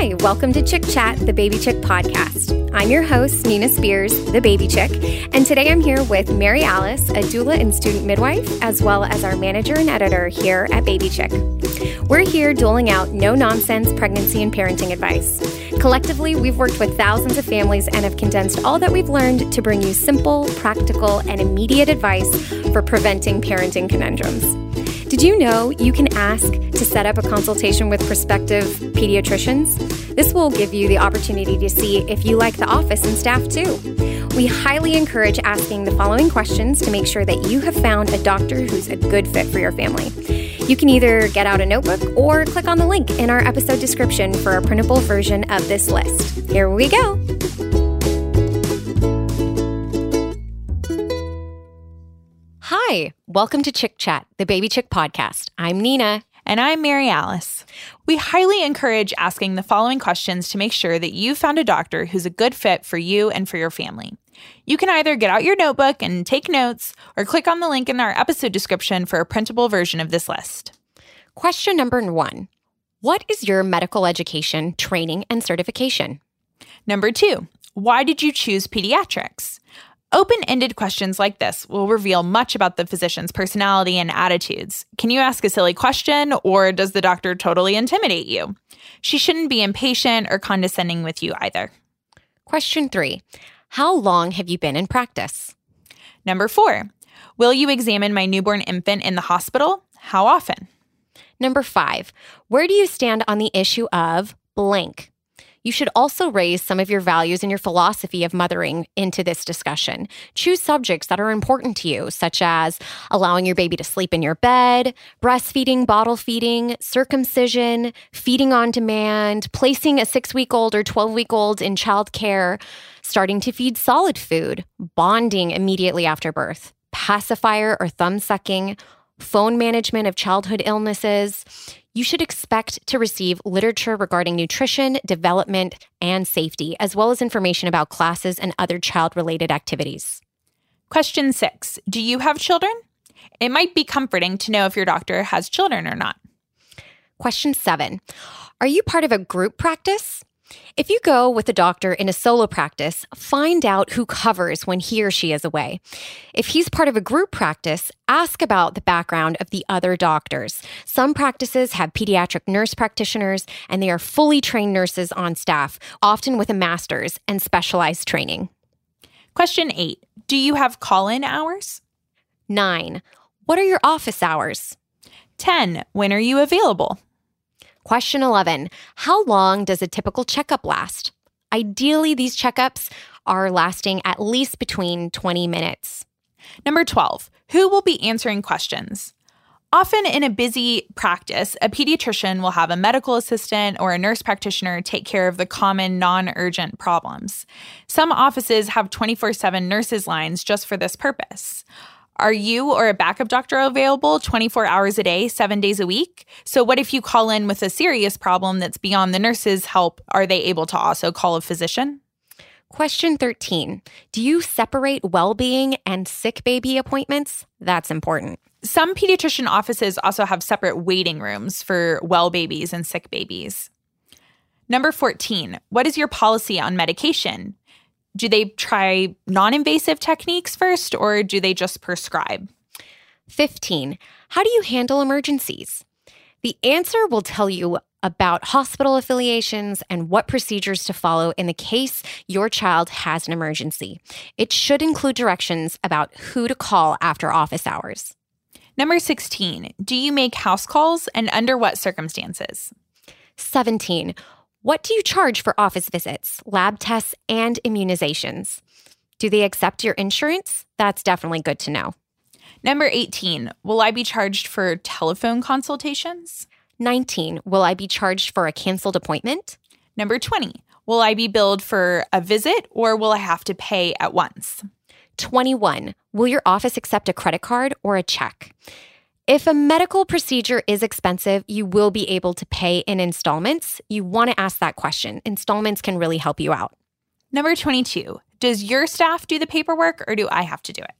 welcome to Chick Chat, the Baby Chick podcast. I'm your host, Nina Spears, the Baby Chick, and today I'm here with Mary Alice, a doula and student midwife, as well as our manager and editor here at Baby Chick. We're here doling out no nonsense pregnancy and parenting advice. Collectively, we've worked with thousands of families and have condensed all that we've learned to bring you simple, practical, and immediate advice for preventing parenting conundrums. Did you know you can ask to set up a consultation with prospective pediatricians? This will give you the opportunity to see if you like the office and staff too. We highly encourage asking the following questions to make sure that you have found a doctor who's a good fit for your family. You can either get out a notebook or click on the link in our episode description for a printable version of this list. Here we go. Hi, welcome to Chick Chat, the Baby Chick podcast. I'm Nina. And I'm Mary Alice. We highly encourage asking the following questions to make sure that you found a doctor who's a good fit for you and for your family. You can either get out your notebook and take notes or click on the link in our episode description for a printable version of this list. Question number one What is your medical education, training, and certification? Number two, why did you choose pediatrics? Open ended questions like this will reveal much about the physician's personality and attitudes. Can you ask a silly question, or does the doctor totally intimidate you? She shouldn't be impatient or condescending with you either. Question three How long have you been in practice? Number four, will you examine my newborn infant in the hospital? How often? Number five, where do you stand on the issue of blank? You should also raise some of your values and your philosophy of mothering into this discussion. Choose subjects that are important to you, such as allowing your baby to sleep in your bed, breastfeeding, bottle feeding, circumcision, feeding on demand, placing a six week old or 12 week old in childcare, starting to feed solid food, bonding immediately after birth, pacifier or thumb sucking, phone management of childhood illnesses, you should expect to receive literature regarding nutrition, development, and safety, as well as information about classes and other child related activities. Question six Do you have children? It might be comforting to know if your doctor has children or not. Question seven Are you part of a group practice? If you go with a doctor in a solo practice, find out who covers when he or she is away. If he's part of a group practice, ask about the background of the other doctors. Some practices have pediatric nurse practitioners, and they are fully trained nurses on staff, often with a master's and specialized training. Question eight Do you have call in hours? Nine. What are your office hours? 10. When are you available? Question 11 How long does a typical checkup last? Ideally, these checkups are lasting at least between 20 minutes. Number 12 Who will be answering questions? Often in a busy practice, a pediatrician will have a medical assistant or a nurse practitioner take care of the common non urgent problems. Some offices have 24 7 nurses' lines just for this purpose. Are you or a backup doctor available 24 hours a day, seven days a week? So, what if you call in with a serious problem that's beyond the nurse's help? Are they able to also call a physician? Question 13 Do you separate well being and sick baby appointments? That's important. Some pediatrician offices also have separate waiting rooms for well babies and sick babies. Number 14, what is your policy on medication? Do they try non invasive techniques first or do they just prescribe? 15. How do you handle emergencies? The answer will tell you about hospital affiliations and what procedures to follow in the case your child has an emergency. It should include directions about who to call after office hours. Number 16. Do you make house calls and under what circumstances? 17. What do you charge for office visits, lab tests, and immunizations? Do they accept your insurance? That's definitely good to know. Number 18, will I be charged for telephone consultations? 19, will I be charged for a canceled appointment? Number 20, will I be billed for a visit or will I have to pay at once? 21, will your office accept a credit card or a check? If a medical procedure is expensive, you will be able to pay in installments. You want to ask that question. Installments can really help you out. Number 22 Does your staff do the paperwork or do I have to do it?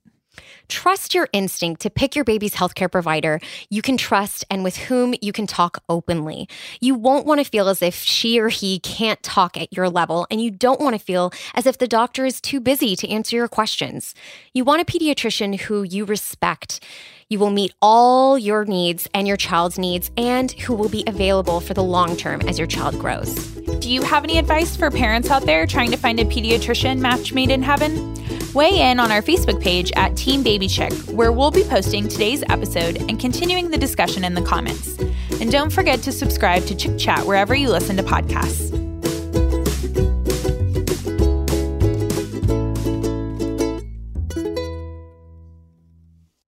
Trust your instinct to pick your baby's healthcare provider you can trust and with whom you can talk openly. You won't want to feel as if she or he can't talk at your level, and you don't want to feel as if the doctor is too busy to answer your questions. You want a pediatrician who you respect. You will meet all your needs and your child's needs, and who will be available for the long term as your child grows. Do you have any advice for parents out there trying to find a pediatrician match made in heaven? Weigh in on our Facebook page at Team Baby Chick, where we'll be posting today's episode and continuing the discussion in the comments. And don't forget to subscribe to Chick Chat wherever you listen to podcasts.